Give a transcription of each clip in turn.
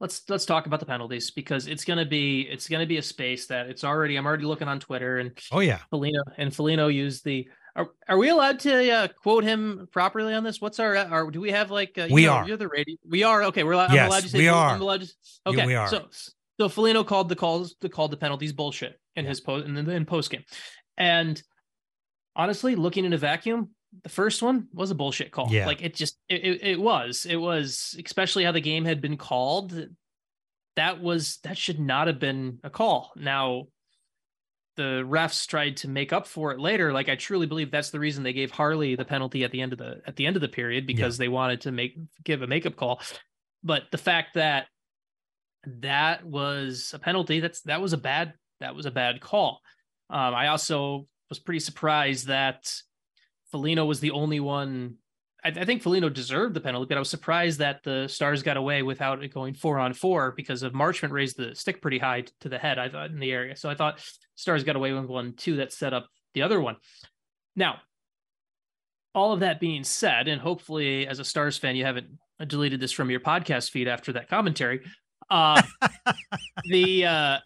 let's let's talk about the penalties because it's gonna be it's gonna be a space that it's already I'm already looking on Twitter and oh yeah, Foligno and Foligno used the. Are, are we allowed to uh, quote him properly on this? What's our, our do we have like uh, we know, are You're the radio. We are okay. We're allowed, yes, I'm allowed to say we are. I'm allowed to, okay, yeah, we are. So so Foligno called the calls the called the penalties bullshit in his post in the in post game, and honestly, looking in a vacuum, the first one was a bullshit call. Yeah. Like it just it, it, it was. It was especially how the game had been called. That was that should not have been a call. Now the refs tried to make up for it later. Like I truly believe that's the reason they gave Harley the penalty at the end of the at the end of the period because yeah. they wanted to make give a makeup call. But the fact that that was a penalty, that's that was a bad that was a bad call. Um, I also was pretty surprised that Foligno was the only one. I, I, think Foligno deserved the penalty, but I was surprised that the Stars got away without it going four on four because of Marchment raised the stick pretty high to the head. I thought in the area, so I thought Stars got away with one two that set up the other one. Now, all of that being said, and hopefully, as a Stars fan, you haven't deleted this from your podcast feed after that commentary. Uh, the uh,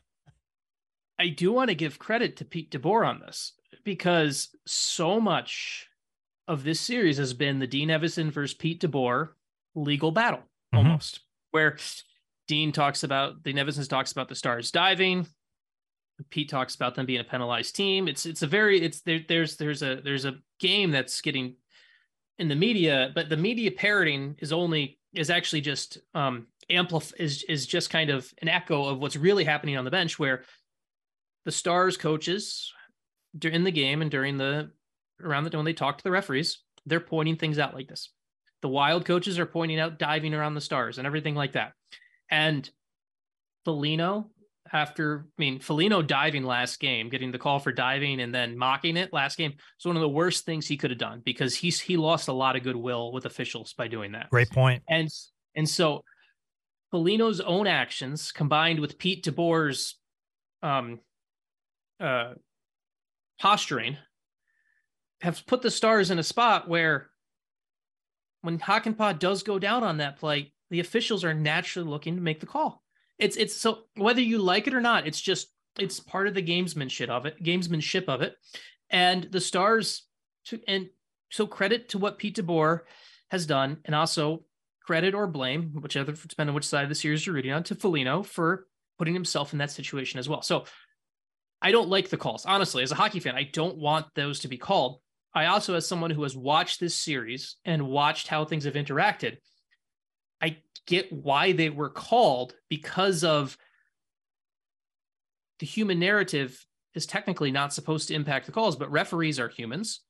I do want to give credit to Pete DeBoer on this because so much of this series has been the Dean Evason versus Pete DeBoer legal battle, mm-hmm. almost, where Dean talks about the Evason's talks about the Stars diving. Pete talks about them being a penalized team. It's it's a very it's there, there's there's a there's a game that's getting in the media, but the media parroting is only is actually just um amplify is is just kind of an echo of what's really happening on the bench where the stars coaches during the game and during the around the when they talk to the referees they're pointing things out like this the wild coaches are pointing out diving around the stars and everything like that and Foligno after I mean Foligno diving last game, getting the call for diving and then mocking it last game. It's one of the worst things he could have done because he's he lost a lot of goodwill with officials by doing that. Great point. And and so Foligno's own actions combined with Pete DeBoer's um uh posturing have put the stars in a spot where when Hakanpää does go down on that play, the officials are naturally looking to make the call. It's it's so whether you like it or not, it's just it's part of the gamesmanship of it, gamesmanship of it, and the Stars. To, and so credit to what Pete DeBoer has done, and also credit or blame, whichever depending on which side of the series you're reading on, to Foligno for putting himself in that situation as well. So I don't like the calls honestly. As a hockey fan, I don't want those to be called. I also, as someone who has watched this series and watched how things have interacted, I get why they were called because of the human narrative is technically not supposed to impact the calls, but referees are humans,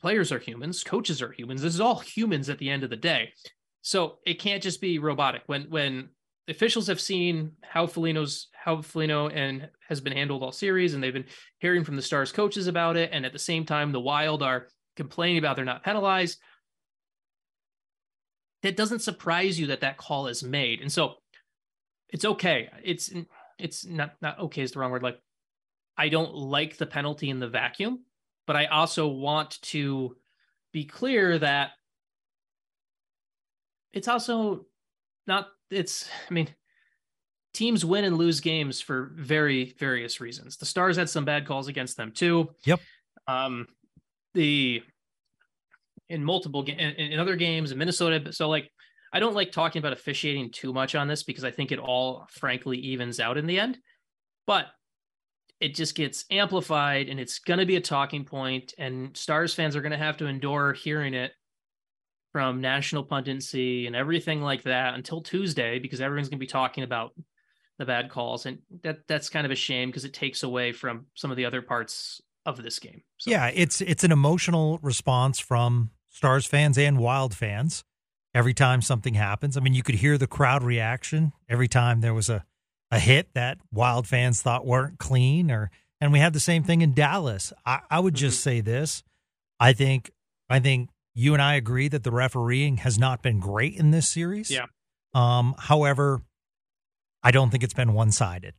players are humans, coaches are humans. This is all humans at the end of the day. So it can't just be robotic. When when officials have seen how Foligno's how Foligno and has been handled all series, and they've been hearing from the Stars coaches about it, and at the same time, the Wild are complaining about they're not penalized that doesn't surprise you that that call is made. And so it's okay. It's it's not not okay is the wrong word. Like I don't like the penalty in the vacuum, but I also want to be clear that it's also not it's I mean teams win and lose games for very various reasons. The Stars had some bad calls against them too. Yep. Um the in multiple in, in other games in Minnesota. So like, I don't like talking about officiating too much on this because I think it all frankly evens out in the end. But it just gets amplified and it's going to be a talking point and stars fans are going to have to endure hearing it from national punditcy and everything like that until tuesday because everyone's going to be talking about the bad calls and that that's kind of a shame because it takes away from some of the other parts of this game so. yeah it's it's an emotional response from Stars fans and Wild fans every time something happens. I mean, you could hear the crowd reaction every time there was a, a hit that Wild fans thought weren't clean or and we had the same thing in Dallas. I, I would just mm-hmm. say this. I think I think you and I agree that the refereeing has not been great in this series. Yeah. Um, however, I don't think it's been one sided.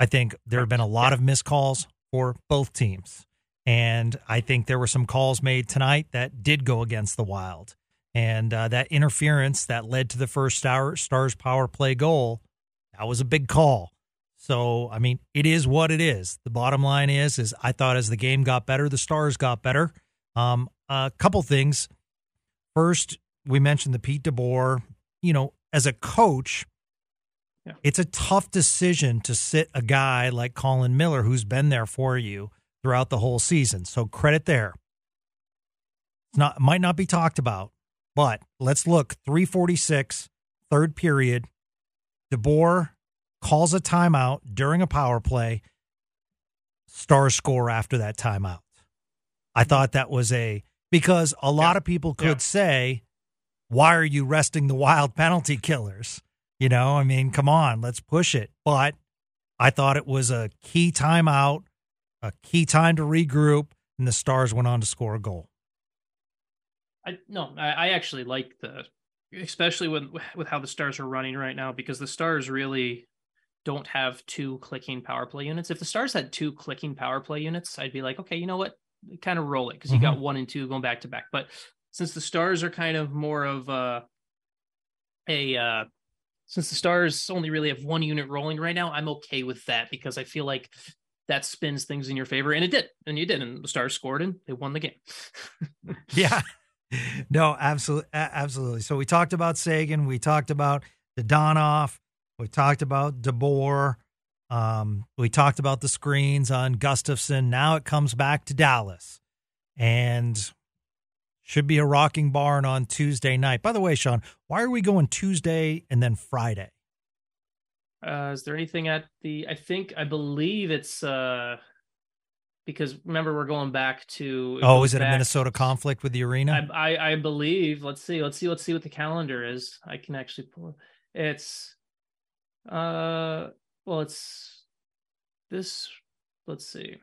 I think there have been a lot yeah. of missed calls for both teams. And I think there were some calls made tonight that did go against the Wild. And uh, that interference that led to the first star, Stars power play goal That was a big call. So, I mean, it is what it is. The bottom line is, is I thought as the game got better, the stars got better. Um, a couple things. First, we mentioned the Pete DeBoer. You know, as a coach, yeah. it's a tough decision to sit a guy like Colin Miller, who's been there for you throughout the whole season. So credit there. It's not might not be talked about, but let's look. 346, third period. DeBoer calls a timeout during a power play, star score after that timeout. I mm-hmm. thought that was a because a lot yeah. of people could yeah. say, why are you resting the wild penalty killers? You know, I mean, come on, let's push it. But I thought it was a key timeout, a key time to regroup, and the Stars went on to score a goal. I no, I, I actually like the especially with with how the Stars are running right now because the Stars really don't have two clicking power play units. If the Stars had two clicking power play units, I'd be like, okay, you know what? Kind of roll it because you mm-hmm. got one and two going back to back. But since the Stars are kind of more of a, a uh, since the Stars only really have one unit rolling right now, I'm okay with that because I feel like that spins things in your favor, and it did, and you did, and the Stars scored and they won the game. yeah, no, absolutely, absolutely. So we talked about Seguin, we talked about the Donoff, we talked about DeBoer. Um, we talked about the screens on Gustavsson. Now it comes back to Dallas, and should be a rocking barn on Tuesday night. By the way, Sean, why are we going Tuesday and then Friday? Uh, is there anything at the? I think I believe it's uh, because remember we're going back to. Oh, is it back, a Minnesota conflict with the arena? I, I, I believe. Let's see. Let's see. Let's see what the calendar is. I can actually pull. It's uh, well, it's this. Let's see.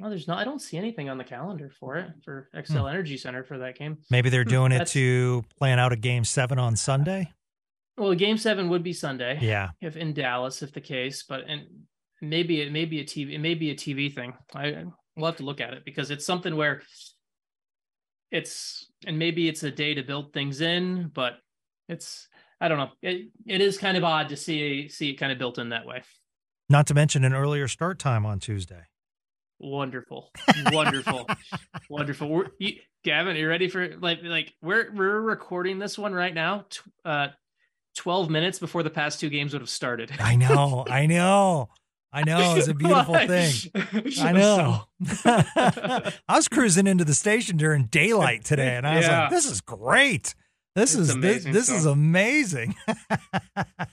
Well, there's not. I don't see anything on the calendar for it for Xcel hmm. Energy Center for that game. Maybe they're hmm, doing it to plan out a game seven on Sunday. Well, game seven would be Sunday. Yeah, if in Dallas, if the case, but and maybe it may be a TV. It may be a TV thing. I we'll have to look at it because it's something where it's and maybe it's a day to build things in, but it's I don't know. It, it is kind of odd to see see it kind of built in that way. Not to mention an earlier start time on Tuesday. Wonderful, wonderful, wonderful. We're, you, Gavin, are you ready for like like we're we're recording this one right now, uh, twelve minutes before the past two games would have started. I know, I know. I know it's a beautiful thing. I know. I was cruising into the station during daylight today, and I was yeah. like, "This is great." This it's is this, this is amazing.